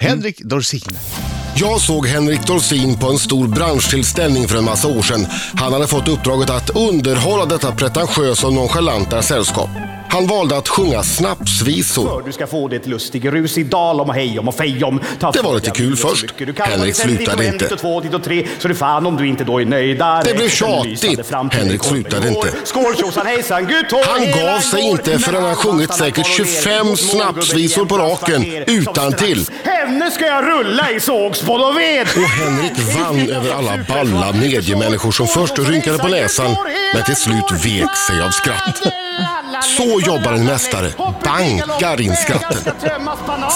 Henrik Dorsin. Jag såg Henrik Dorsin på en stor branschtillställning för en massa år sedan. Han hade fått uppdraget att underhålla detta pretentiösa och nonchalanta sällskap. Han valde att sjunga snapsvisor. Du ska få det lustig rus i dalom och hejom och fejom. Ta Det var för lite kul först. Henrik slutade inte. och två, och tre. Så det fan om du inte då är nöjd. Där Det blev tjatigt. Henrik slutade inte. Skål tjosan hejsan, gud Han gav sig inte förrän han sjungit säkert kvar och ner. 25 Mot snapsvisor på raken, utantill. strax. Henne ska jag rulla i sågspån och ved. Och Henrik vann över alla balla mediemänniskor som först rynkade på näsan men till slut vek sig av skratt. Så jobbar en mästare. Bankar in skratten.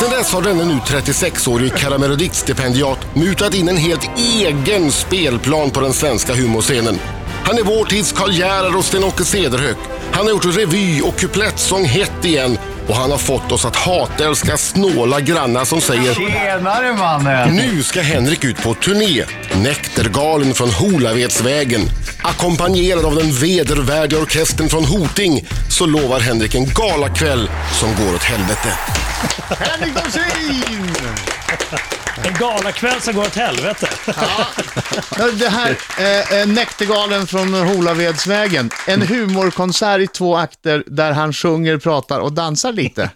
Sen dess har denne nu 36-årige karamelodiktstipendiat mutat in en helt egen spelplan på den svenska humorscenen. Han är vår tids Karl Gerhard och Sten-Åke Cederhök. Han har gjort revy och kuplettsång hett igen och han har fått oss att hatälska snåla grannar som säger Tjenare mannen! nu ska Henrik ut på turné. Näktergalen från Holavedsvägen. Ackompanjerad av den vedervärdiga orkestern från Hoting så lovar Henrik en galakväll som går åt helvete. Henrik Dorsin! En galakväll som går åt helvete. Ja, Det här, eh, eh, Näktergalen från Holavedsvägen. En humorkonsert i två akter där han sjunger, pratar och dansar lite.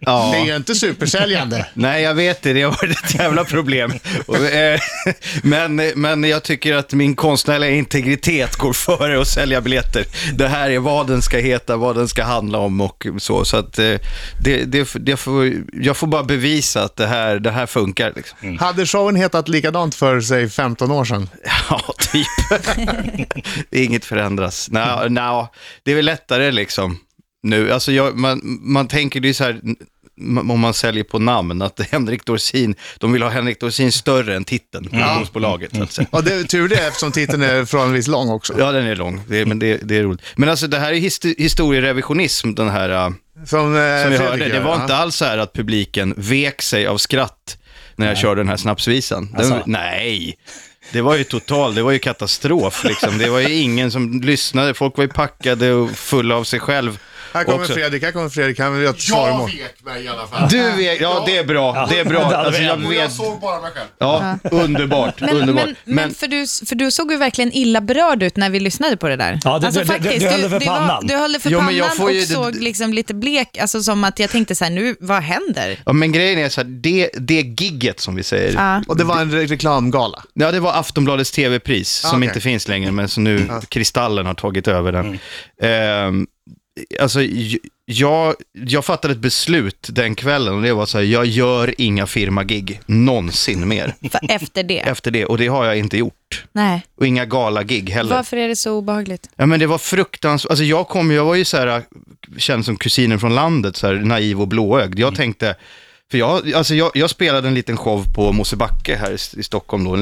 Ja. Det är ju inte supersäljande. Nej, jag vet det. Det har varit ett jävla problem. Eh, men, men jag tycker att min konstnärliga integritet går före att sälja biljetter. Det här är vad den ska heta, vad den ska handla om och så. Så att eh, det, det, det får, jag får bara bevisa att det här, det här funkar. Liksom. Hade showen hetat likadant för, säg 15 år sedan? Ja, typ. Inget förändras. Nå, nå, det är väl lättare liksom nu. Alltså jag, man, man tänker det är så här, om man säljer på namn, att Henrik Dorsin, de vill ha Henrik Dorsin större än titeln, produktionsbolaget. Så att säga. Och det är tur det eftersom titeln är förhållandevis lång också. Ja, den är lång, det, men det, det är roligt. Men alltså det här är histo- historierevisionism, den här, äh, Som, eh, som vi Fredrik hörde. Det var ja. inte alls så här att publiken vek sig av skratt när jag körde den här snapsvisan. Den, Alltså. Nej, det var ju total, det var ju katastrof liksom. Det var ju ingen som lyssnade, folk var ju packade och fulla av sig själv. Här kommer också. Fredrik, här kommer Fredrik, han vill ha ett svaromål. vek mig i alla fall. Du vet, ja det är bra, det är bra. Ja, Alltså, jag och vet, såg bara mig själv. ja, underbart, Men, underbart. men, men för, du, för du såg ju verkligen illa berörd ut när vi lyssnade på det där. Alltså, Ja, det- det- det- du höll det för du, pannan. du höll det för Jo, men pannan jag får och ju- såg liksom lite blek, alltså som att jag tänkte så här, nu, vad händer? Ja, men grejen är så här, det, det gigget som vi säger, Ja. Och det var en re- reklamgala. Ja, det var Aftonbladets tv-pris, som okej. inte finns längre, men som nu Kristallen har tagit över den. Ehm, alltså, jag, jag fattade ett beslut den kvällen och det var så här, jag gör inga firmagig någonsin mer För efter det? efter det. Och det har jag inte gjort. Nej. Och inga galagig heller. Varför är det så obehagligt? Ja, men det var fruktansvärt. Alltså jag kom, jag var ju så här, känd som kusinen från landet, så här naiv och blåögd. Jag tänkte, för jag, alltså jag, jag spelade en liten show på Mosebacke här i, i Stockholm då.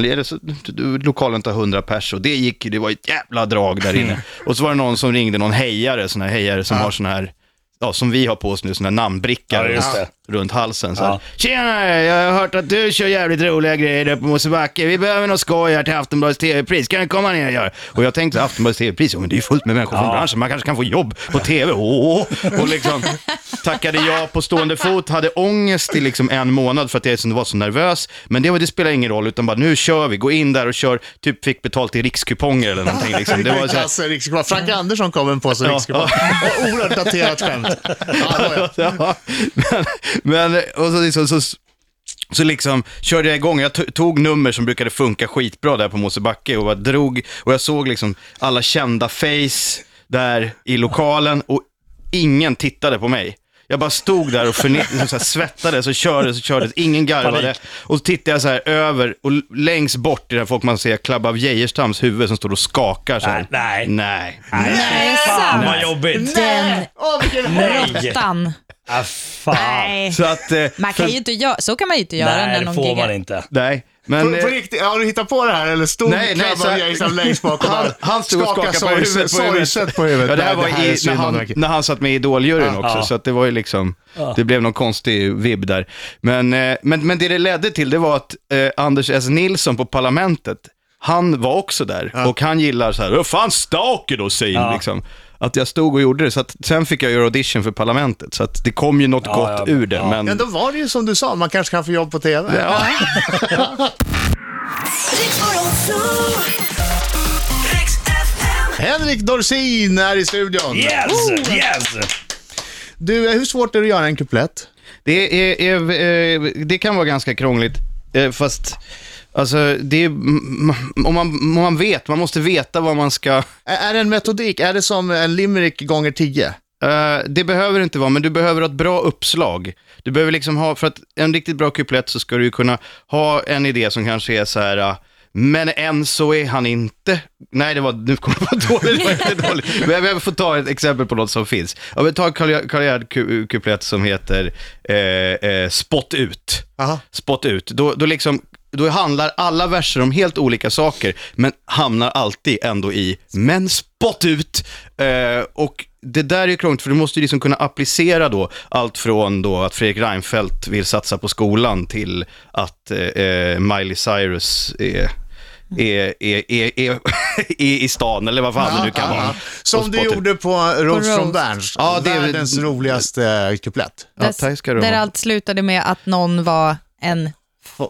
Lokalen tar 100 pers och det gick, det var ett jävla drag där inne. Och så var det någon som ringde, någon hejare, sån här hejare som har sån här, ja som vi har på oss nu, sån här namnbricka Ja, runt, halsen. Så här, Ja. Tjena, jag har hört att du kör jävligt roliga grejer där på Mosebacke. Vi behöver något skoj här till Aftonbladets TV-pris. Kan du komma ner och göra? Och jag tänkte Aftonbladets TV-pris, ja, men det är ju fullt med människor från Ja. branschen. Man kanske kan få jobb på TV. Åh! Och liksom tackade jag på stående fot, hade ångest i liksom en månad för att jag var så nervös. Men det, var- det spelar ingen roll, utan bara nu kör vi. Gå in där och kör, typ fick betalt i rikskuponger eller någonting. Liksom. Det var så här, rikskuponger. Frank Andersson kom med en påse Ja, rikskuponger. Och Oerhört daterat skämt. Ja, ja. men, men och så, liksom, så, så liksom körde jag igång. Jag tog nummer som brukade funka skitbra där på Mosebacke och bara drog. Och jag såg liksom alla kända face där i lokalen och ingen tittade på mig. Jag bara stod där och förne- liksom så här svettades och kördes och kördes. Ingen garvade. Panik. Och så tittade jag så här över och längst bort är det folk man ser Club av Geijerstams huvud som står och skakar så här. Nej, nej. Nej. Nej, Fan vad jobbigt. Den Nej. råttan. Ah, fan. Nej. Så att... eh, Man kan för- ju inte göra, så kan man ju inte göra Nej, när det någon får man giggar. inte. Nej, men... På, på eh, riktigt, har du hittat på det här eller stod Nej, nej, så- Jason längst bak och Han, han stod och skakade på huvudet. sorgset- På huvudet. på huvudet? Ja, det här Nej, var är i, när, han, när han satt med i Idoljuryn Ja. också, Ja. så att det var ju liksom, Ja. det blev någon konstig vibb där. Men, eh, men, men det det ledde till, det var att eh, Anders S. Nilsson på Parlamentet, han var också där och han gillar så här, vad fan staker då, säger Ja. liksom. Att jag stod och gjorde det. Så att, sen fick jag göra audition för Parlamentet, så att det kom ju något Ja, gott ja, ur det. ja. Men, Ja, då var det ju som du sa, man kanske kan få jobb på TV. ja. Henrik Dorsin är i studion. Yes! Yes! Du, hur svårt är det att göra en kuplett? Det, är, är, eh, det kan vara ganska krångligt, eh, fast alltså, det är, om, man, om man vet, man måste veta vad man ska... Är är det en metodik? Är det som en limerick gånger tio? Eh, det behöver inte vara, men du behöver ha ett bra uppslag. Du behöver liksom ha, för att en riktigt bra kuplett så ska du ju kunna ha en idé som kanske är så här, eh, men än så är han inte... Nej, det var, nu kom jag på dåligt, det var dåligt. Men jag får ta ett exempel på något som finns. Jag vill ta en Karl Karl Gerhard ku- kuplett som heter eh, eh, Spott ut. Aha. Spott ut. Då, då, liksom, då handlar alla verser om helt olika saker, men hamnar alltid ändå i men spott ut. Eh, och det där är krångligt, för du måste ju liksom kunna applicera då allt från då att Fredrik Reinfeldt vill satsa på skolan till att eh, eh, Miley Cyrus är är, är, är, är, i stan, eller vad fan det nu kan vara. Som du gjorde på Rose från Berns. Ja, det är- Världens roligaste kuplett. Ja, där ha. allt slutade med att någon var en,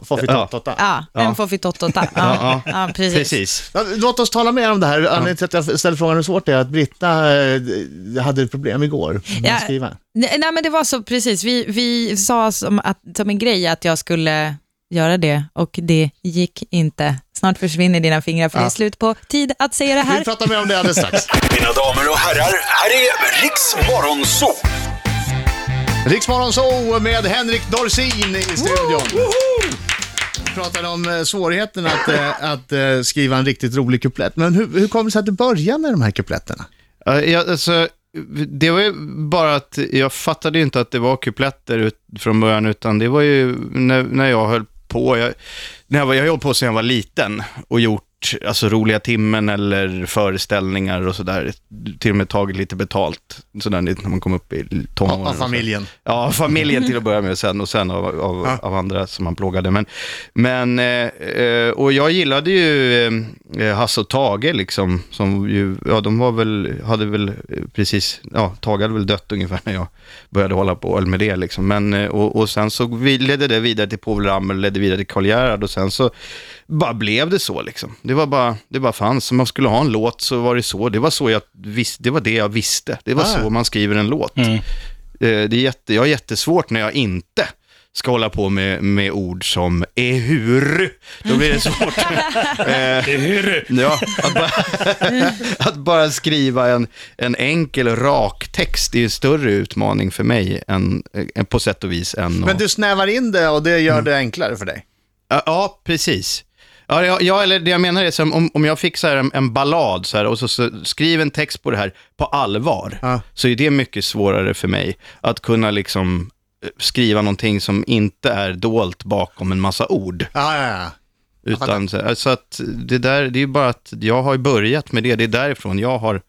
Foffitottota. ja, en foffitottota. Ja, ja, precis. Precis. Ja, Låt oss tala mer om det här. Anledningen till att jag ställer frågan hur svårt det är att Britta eh, hade ett problem igår med Ja. att skriva. Nej, nej, men det var så precis. Vi, vi sa som, att, som en grej att jag skulle göra det och det gick inte. Snart försvinner dina fingrar för det är slut på tid att säga det Vi här. pratar mer om det alldeles strax. Mina damer och herrar, här är Riks Morgonzoo! Riksmorgon så med Henrik Dorsin i studion. Vi pratade om eh, svårigheten att, eh, att eh, skriva en riktigt rolig kuplett. Men hur, hur kom det sig att du började med de här kupletterna? Ja, alltså, det var ju bara att jag fattade inte att det var kupletter ut, från början, utan det var ju när, när jag höll på. Jag, när jag, var, jag höll på sedan jag var liten och gjort alltså, roliga timmen eller föreställningar och sådär. Till och med tagit lite betalt, sådär när man kom upp i tonåren. Av familjen. Ja, familjen till att börja med sen, och sen av, av, av andra som man plågade. Men, men eh, eh, och jag gillade ju eh, Hasse och Tage liksom, som ju, ja de var väl, hade väl eh, precis, ja Tage hade väl dött ungefär när jag började hålla på med det liksom. Men, eh, och, och sen så ledde det vidare till Povel Ramel, ledde vidare till Karl Gerhard och sen så bara blev det så liksom. Det var bara, det bara fanns. Om man skulle ha en låt så var det så. Det var så jag visste, det var det jag visste. Det var Ah. så man skriver en låt. Eh, Det är jätte, jag har jättesvårt när jag inte ska hålla på med, med ord som ehuru. Då blir det svårt. eh, Hur? ja, att, bara, att bara skriva en, en enkel, rak text är en större utmaning för mig än, eh, på sätt och vis än Men du snävar in det och det gör det enklare för dig. Ja, precis. Ja, ja, ja, eller det jag menar är som om, om jag så här en, en ballad så här, och så, så skriv en text på det här på allvar, Ja. så är det mycket svårare för mig att kunna liksom eh, skriva någonting som inte är dolt bakom en massa ord. Ja, ja, ja. Utan, så, så att det där, det är ju bara att jag har ju börjat med det, det är därifrån jag har,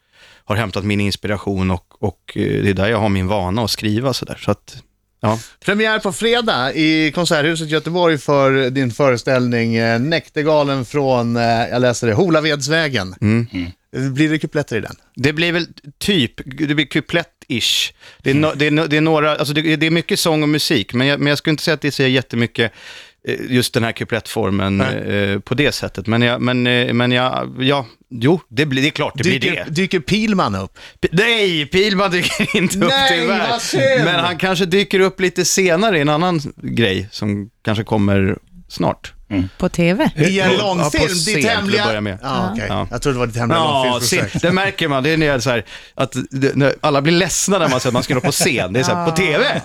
har hämtat min inspiration och, och eh, det är där jag har min vana att skriva så där. Så att, ja. Premiär på fredag i Konserthuset Göteborg för din föreställning eh, Näktergalen från, eh, jag läser det, Holavedsvägen. Blir det kupletter i den? Det blir väl typ, det blir kuplett-ish. Det är, no, det, är, no- det är några, alltså det, det är mycket sång och musik, men jag, men jag skulle inte säga att det är så jättemycket eh, just den här kuplettformen eh, på det sättet. Men, jag, men, eh, men jag, ja, jo, det, blir, det är klart det blir Dyker, det. dyker Pilman upp? P- Nej, Pilman dyker inte upp Nej, tyvärr. Men han kanske dyker upp lite senare i en annan grej som kanske kommer snart. På TV. I en långfilm, scen ditt hemliga... börja med. Ja. Jag trodde det var ditt hemliga Ja, långfilmsprojekt. det märker man. Det är när så här, att när alla blir ledsna när man säger att man ska nå på scen. Det är så här, på TV?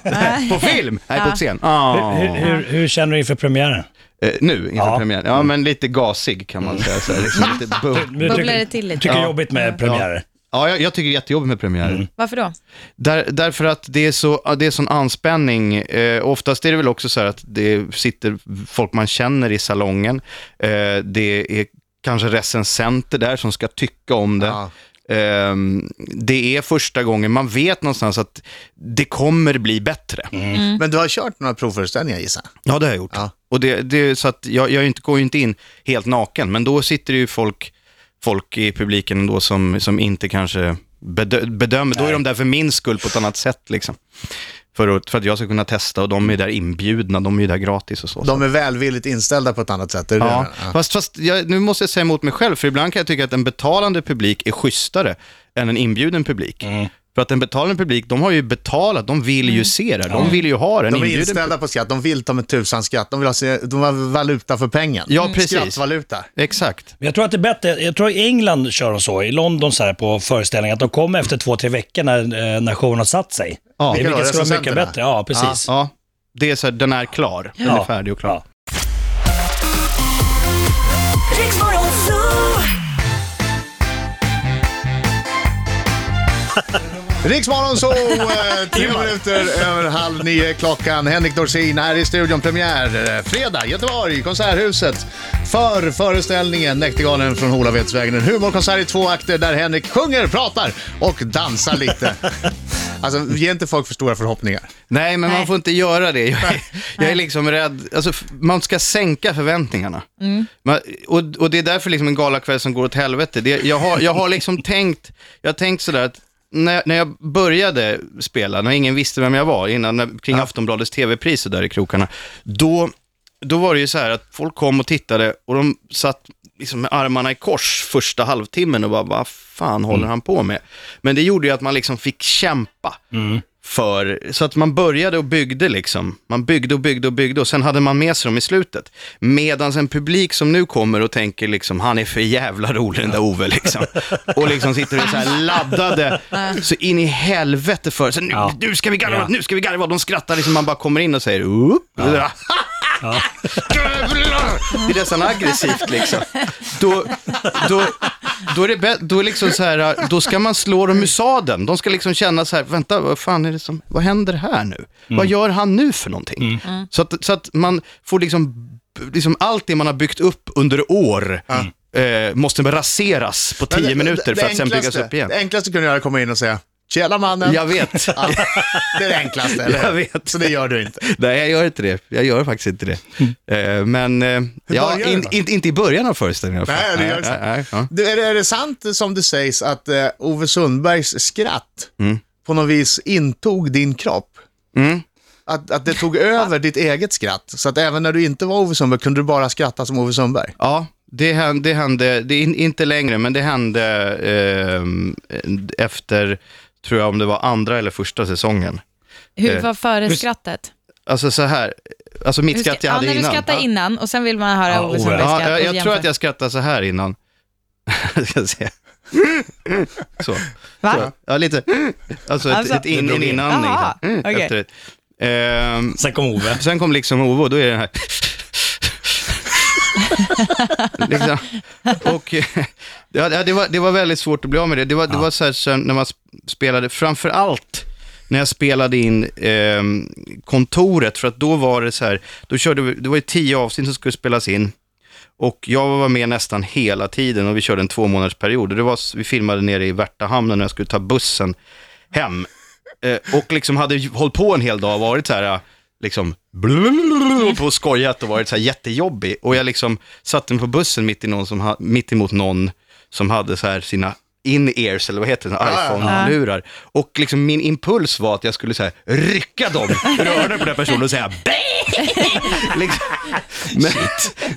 på film? Nej, på scen. Ah. Hur, hur, hur känner du inför premiären? Eh, nu, inför Ja. premiären. Ja, men lite gasig kan man säga. Så här, liksom lite bu- Du Bubblar det till lite? tycker det är Ja. jobbigt med premiärer? Ja, jag, jag tycker det är jättejobbigt med premiärer. Varför då? Där, därför att det är, så, det är sån anspänning. Eh, oftast är det väl också så här att det sitter folk man känner i salongen. Eh, det är kanske recensenter där som ska tycka om det. Ja. Eh, det är första gången man vet någonstans att det kommer bli bättre. Men du har kört några provföreställningar gissar jag? Ja, det har jag gjort. Ja. Och det, det så att jag, jag går ju inte in helt naken, men då sitter det ju folk, folk i publiken då som, som inte kanske bedö- bedömer. Då är de där för min skull på ett annat sätt. Liksom. För, att, för att jag ska kunna testa och de är där inbjudna, de är ju där gratis och så. De är välvilligt inställda på ett annat sätt. Är det Ja, det? fast, fast jag, nu måste jag säga emot mig själv, för ibland kan jag tycka att en betalande publik är schysstare än en inbjuden publik. För att en betalande publik, de har ju betalat, de vill ju se det, de vill ju ha det. De är inställda på skatt, de vill ta med tusan skatt, de vill ha, se- de har valuta för pengen. Ja, precis. Skrattvaluta. Exakt. Men Jag tror att det är bättre, jag tror i England kör de så, i London så här på föreställningar, att de kommer efter två, tre veckor när, eh, när showen har satt sig. Ja. Vilket ska vara mycket bättre, ja precis. Ja, det är så här, den är klar, den är färdig och klar. Ja. Riksmorgon så eh, tre minuter över halv nio klockan. Henrik Dorsin här i studion. Premiär eh, fredag, Göteborg, Konserthuset. För föreställningen Näktergalen från Holavedsvägen. En humorkonsert i två akter där Henrik sjunger, pratar och dansar lite. Alltså, ge inte folk för stora förhoppningar. Nej, men man får inte göra det. Jag är, jag är liksom rädd, alltså, man ska sänka förväntningarna. Man, och, och det är därför liksom en galakväll som går åt helvete. Det, jag, har, jag har liksom tänkt, jag har tänkt sådär att när, när jag började spela, när ingen visste vem jag var, innan, när, kring Aftonbladets tv-pris och där i krokarna, då, då var det ju så här att folk kom och tittade och de satt liksom med armarna i kors första halvtimmen och bara, vad fan håller han på med? Men det gjorde ju att man liksom fick kämpa för, så att man började och byggde liksom. Man byggde och byggde och byggde och sen hade man med sig dem i slutet. Medan en publik som nu kommer och tänker liksom, han är för jävla rolig den där Ove liksom. Och liksom sitter och så här laddade, så in i helvete för, så nu, Ja. nu ska vi garva, Ja. nu ska vi garva. De skrattar liksom, man bara kommer in och säger, upp. Jävlar! Det är nästan aggressivt liksom. Då, då, då är det då är liksom så här, då ska man slå dem ur sadeln. De ska liksom känna så här, vänta, vad fan är det som, vad händer här nu? Vad gör han nu för någonting? Så, att, så att man får liksom, liksom allt det man har byggt upp under år, eh, måste raseras på tio det- minuter det för att sen byggas upp igen. Det enklaste kunde du göra är att komma in och säga Tjena mannen. Jag vet. Ja, det är det enklaste, eller? Jag vet. Så det gör du inte. Nej, jag gör inte det. Jag gör faktiskt inte det. Eh, men, eh, ja, in, in, inte i början av föreställningen. Nej, det gör det nej, nej. Du, är, det, är det sant som det sägs att eh, Ove Sundbergs skratt på något vis intog din kropp? Mm. Att, att det tog över ditt eget skratt. Så att även när du inte var Ove Sundberg kunde du bara skratta som Ove Sundberg. Ja, det hände, det hände det in, inte längre, men det hände eh, efter, tror jag om det var andra eller första säsongen. Hur Eh, var föreskrattet? Alltså så här, alltså mitt Hur skratt jag ja, hade när du innan. skrattar innan och sen vill man höra Ja, Ove. Sundbergs Ja, skratt jag, jag tror att jag skrattade så här innan. ska se. Så. Va? så. Ja, lite. Alltså ett, Alltså- ett in, en inandning. Så här. okej. Efter ett. Ehm, Sen kom Ove. Sen kom liksom Ove och då är det den här... liksom. Och ja, det, var, det var väldigt svårt att bli av med det. Det var, det var så här så när man spelade, framför allt när jag spelade in eh, kontoret, för att då var det så här, då körde vi, det var ju tio avsnitt som skulle spelas in. Och jag var med nästan hela tiden och vi körde en två månaders period. Och det var, vi filmade nere i Värtahamnen när jag skulle ta bussen hem. Eh, och liksom hade hållit på en hel dag och varit så här, eh, liksom, på och skojat och varit så här jättejobbig. Och jag liksom satte mig på bussen mitt, i någon som ha, mitt emot någon som hade så här sina in-ears, eller vad heter det, iPhone-lurar. Och liksom min impuls var att jag skulle så här, rycka dem i öronen på den personen och säga Bäh! liksom. men,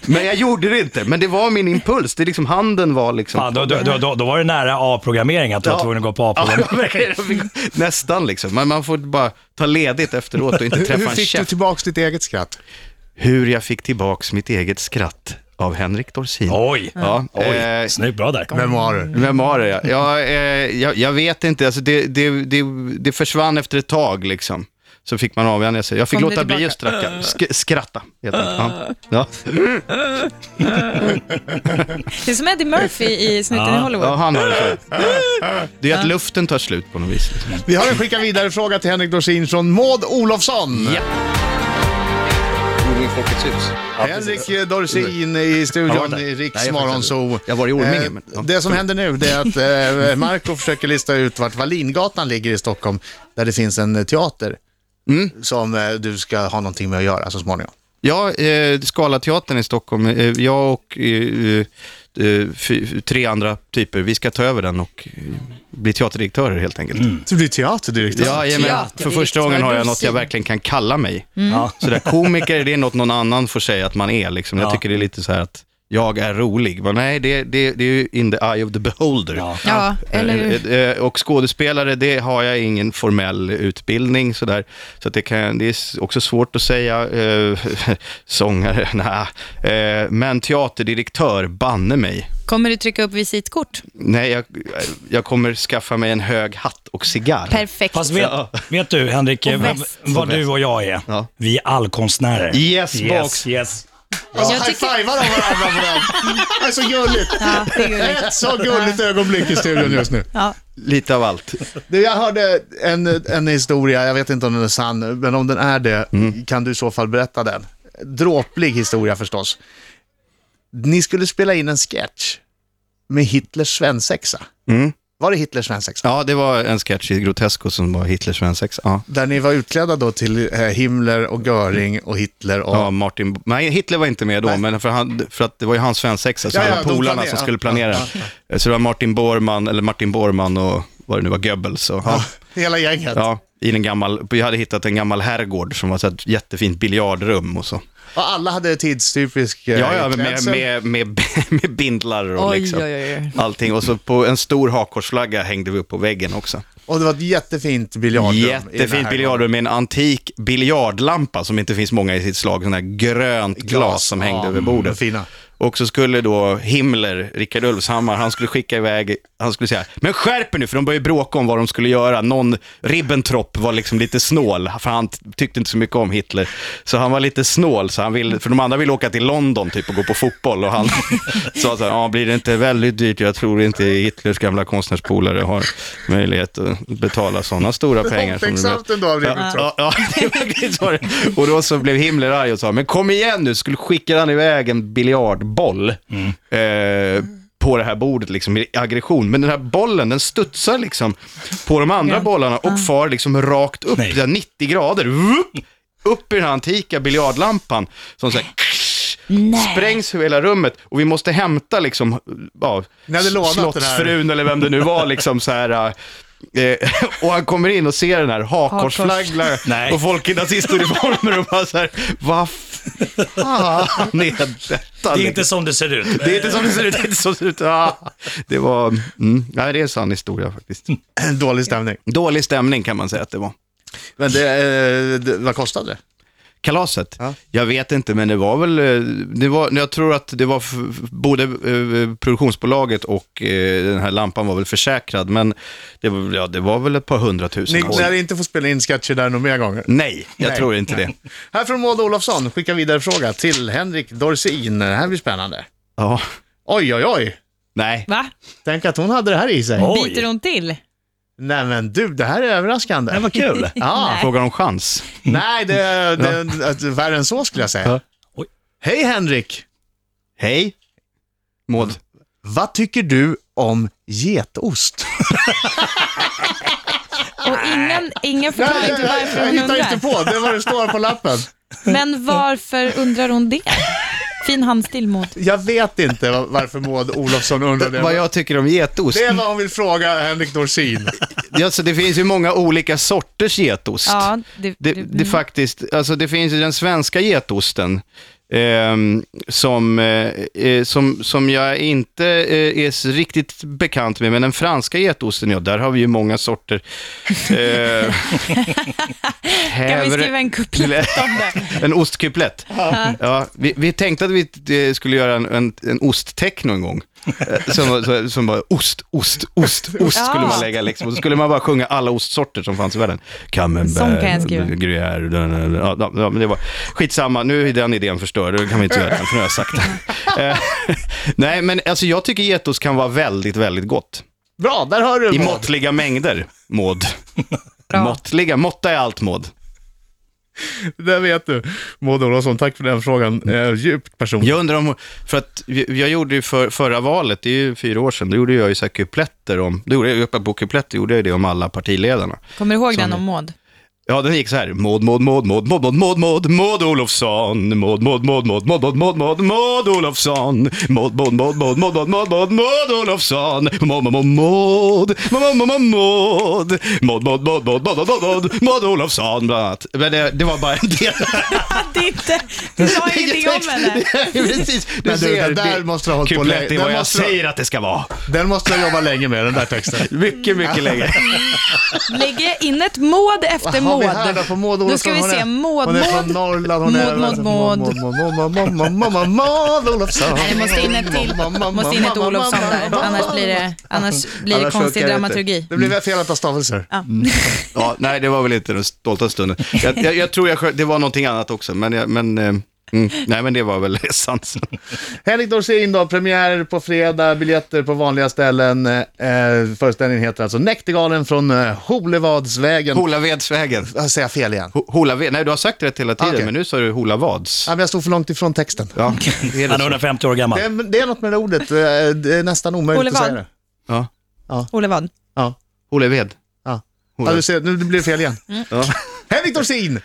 men jag gjorde det inte, men det var min impuls. Det är liksom, handen var liksom... Fan, då, då, då, då, då var det nära A-programmering, att du var Ja. tvungen att gå på Ja, A-programmering. Nästan liksom. Men man får bara ta ledigt efteråt och inte Hur, träffa hur en fick du chef. tillbaks ditt eget skratt? Hur jag fick tillbaks mitt eget skratt av Henrik Dorsin. Oj, Ja, oj. eh, Snyggt, bra där. Memoarer. Memoarer, ja. ja eh, jag, jag vet inte, alltså det, det, det, det försvann efter ett tag liksom. Så fick man avvänja sig. Jag fick Kom låta bli att stracka, sk- skratta. Helt enkelt. Ja. Det är som Eddie Murphy i Snuten i Ja. Hollywood. ja, han har det så. Det är att luften tar slut på något vis. Vi har en skicka vidare fråga till Henrik Dorsin från Maud Olofsson. Ja. Orming Folkets hus. Henrik Dorsin i Jag studion i Riks jag Morgonzoo. Jag var i Orminge, Eh, men- ja. Det som händer nu det är att eh, Marco försöker lista ut vart Wallingatan ligger i Stockholm, där det finns en teater Mm. som eh, du ska ha någonting med att göra så småningom. Ja, eh, Scalateatern i Stockholm. Eh, jag och eh, eh, fy- tre andra typer, vi ska ta över den och eh, bli teaterdirektörer helt enkelt. Du blir teaterdirektör. Ja. Teaterdirektör för första gången har jag något jag verkligen kan kalla mig. Ja. Så där, komiker, det är något någon annan får säga att man är. Liksom. Jag Ja. tycker det är lite så här att jag är rolig. Men nej, det, det, det är ju in the eye of the beholder. Ja. Ja, eller hur? Eh, eh, Och skådespelare, det har jag ingen formell utbildning sådär. Så att det, kan, det är också svårt att säga. Eh, sångare, nej. Eh, men teaterdirektör, banne mig. Kommer du trycka upp visitkort? Nej, jag, jag kommer skaffa mig en hög hatt och cigarr. Perfekt. Fast vet, vet du, Henrik, eh, vad du och jag är? Ja. Vi är allkonstnärer. Yes, yes, box. yes. Ja, Jag high tycker- de varandra på den. Det är så gulligt. Ja, det är gulligt. Ett så gulligt ögonblick i studion just nu. Ja. Lite av allt. Du, jag hörde en, en historia, jag vet inte om den är sann, men om den är det kan du i så fall berätta den. Dråplig historia förstås. Ni skulle spela in en sketch med Hitlers svensexa. Mm. Var det Hitlers svensexa? Ja, det var en sketch i Grotesco som var Hitlers svensexa. Ja. Där ni var utklädda då till eh, Himmler och Göring och Hitler och... Ja, Martin, nej, Hitler var inte med då, Nej. men för, han, för att det var ju hans svensexa, så Ja, ja, de polarna som skulle ja, planera. ja, Så det var Martin Bormann, eller Martin Bormann och vad det nu var, Goebbels. Och, ja. Hela gänget. Ja, i en gammal, vi hade hittat en gammal herrgård som var ett jättefint biljardrum och så. Och alla hade tidstypisk eh, Ja, ja, med, klädsel. med, med, med bindlar och Oj, liksom oj, oj. allting. Och så på en stor hakkorsflagga hängde vi upp på väggen också. Och det var ett jättefint biljardrum. i den här Jättefint biljardrum med en antik biljardlampa som inte finns många i sitt slag. Sån här grönt glas, som hängde ja, över bordet. Fina. Och så skulle då Himmler, Rickard Ulfshammar, han skulle skicka iväg, han skulle säga, men skärp er nu, för de började bråka om vad de skulle göra. Någon, Ribbentrop var liksom lite snål, för han tyckte inte så mycket om Hitler. Så han var lite snål, så han ville, för de andra ville åka till London typ och gå på fotboll. Och han sa så här, ja, blir det inte väldigt dyrt? Jag tror inte Hitlers gamla konstnärspolare har möjlighet att betala sådana stora pengar. Omtänksamt ändå av Ribbentrop. Ja, ja, det var så. Och då så blev Himmler arg och sa, men kom igen nu, skulle skicka han iväg en biljardboll eh, på det här bordet liksom i aggression. Men den här bollen, den studsar liksom på de andra Ja. bollarna och far liksom rakt upp, Nej. så här 90 grader. Upp, upp i den här antika biljardlampan. Som så här, sprängs över hela rummet och vi måste hämta liksom, ja, slottsfrun eller vem det nu var liksom så här. Eh, och han kommer in och ser den här hakkorsflaggan Nej. och folk i nazistuniformer och bara så här, vad fan är detta? Det är inte som det ser ut. det är inte som det ser ut, det är inte som det ser ut. Ah, det var, mm, nej, det är en sann historia faktiskt. Dålig stämning. Dålig stämning kan man säga att det var. Men det, eh, det, vad kostade det? Kalaset? Ja. Jag vet inte, men det var väl, eh, det var, jag tror att det var både eh, produktionsbolaget och eh, den här lampan var väl försäkrad, men det var, ja, det var väl ett par hundratusen. Ni lär inte få spela in sketcher där några mer gånger. Nej, jag Nej. tror inte det. Här från Maud Olofsson, skicka vidare fråga till Henrik Dorsin. Det här blir spännande. Ja, Oj, oj, oj. nej. Va? Tänk att hon hade det här i sig. Oj. Biter hon till? Nej men du, det här är överraskande. Det var kul. Ja, Frågar om chans. nej, det, det, det, värre än så skulle jag säga. Oj. Hej Henrik! Hej, Maud. Vad tycker du om getost? Och ingen, ingen förklarar inte varför jag hon hittar inte undrar. på, det var det står på lappen. Men varför undrar hon det? Fin handstil mot. Jag vet inte va- varför Maud Olofsson undrar det. Vad jag tycker om getost? Det är vad hon vill fråga Henrik Dorsin. Alltså, det finns ju många olika sorters getost. Ja, det, Det, det faktiskt, alltså det finns ju den svenska getosten. Ehm, som, eh, eh, som, som jag inte eh, är riktigt bekant med, men den franska getosten, ja, där har vi ju många sorter. Eh, Kan vi skriva en kuplett om det? En ostkuplett. Ja, vi, vi tänkte att vi eh, skulle göra en, en, en osttechno en gång. Eh, Som, som var ost, ost, ost, ost Ja. skulle man lägga liksom. Och så skulle man bara sjunga alla ostsorter som fanns i världen. Camembert, gruyère, ja, ja, men det var skitsamma. Nu är den idén förstörd, då kan vi inte göra den, för nu har jag sagt det. Eh, Nej, men alltså jag tycker getost kan vara väldigt, väldigt gott. Bra, där hör du I måttliga mängder, Maud. Måttliga, måtta är allt, Maud. Det vet du. Maud Olofsson, tack för den frågan. Eh, djupt personligt. Jag undrar om, för att vi- jag gjorde ju för, förra valet, det är ju fyra år sedan, då gjorde jag ju så här kupletter om, då gjorde jag uppe på kupletter, gjorde jag det om alla partiledarna. Kommer du ihåg Som- den om Maud? Ja, den gick så här. Maud, Maud, Maud, Maud, Maud, Maud, Maud, Maud, Maud Olofsson. Maud, Maud, Maud, Maud, Maud, Maud, Maud, Maud, Maud Olofsson. Maud, Maud, Maud, Maud, Maud, Maud, Maud, Maud, Maud Olofsson. Maud, Maud, Maud, Maud, Maud, Maud, Maud, Maud, Maud, Maud, Maud, Maud, Maud, Maud, Maud, Maud Olofsson, bland annat. Men det, det var bara en del. Det är inte, du sa ingenting om henne. Precis, du ser, det där måste du ha hållit på Kuplett länge. är Den vad jag säger att det ska vara. Den måste jag jobba länge med, den där texten. Mycket, mycket länge. Lägg in ett måd efter Vad har vi måd. här då på Maud Då Olofsson? ska vi Hon se måd, Hon är från. Norrland. Hon Maud, är Maud, Maud. Maud, Maud, Maud, Maud, Maud, Maud, Maud, Maud Olofsson. Nej, det måste in ett till. måste in ett Olofsson där. Annars blir det, annars blir det konstig dramaturgi. Det blir väl fel att ta stavelser. Ja. Nej, det var väl inte den stolta stunden. Jag, jag, jag tror jag, det var någonting annat också, men, jag, men eh, mm, nej, men det var väl essensen. Henrik Dorsin då, premiär på fredag, biljetter på vanliga ställen. Eh, föreställningen heter alltså Näktergalen från eh, Holevadsvägen. Holavedsvägen. Jag säger fel igen. Ho- Holaved, nej du har sagt rätt hela tiden, Okej. men nu sa du Holavads. Ja, men jag stod för långt ifrån texten. Ja, det är Han är det så. 150 år gammal. Det är, det är något med det ordet, eh, det är nästan omöjligt Ole att säga det. Ja. Ole vad? Ja, Holeved. ja. Hola. ja du ser, nu blir det fel igen. Ja. Henrik Dorsin!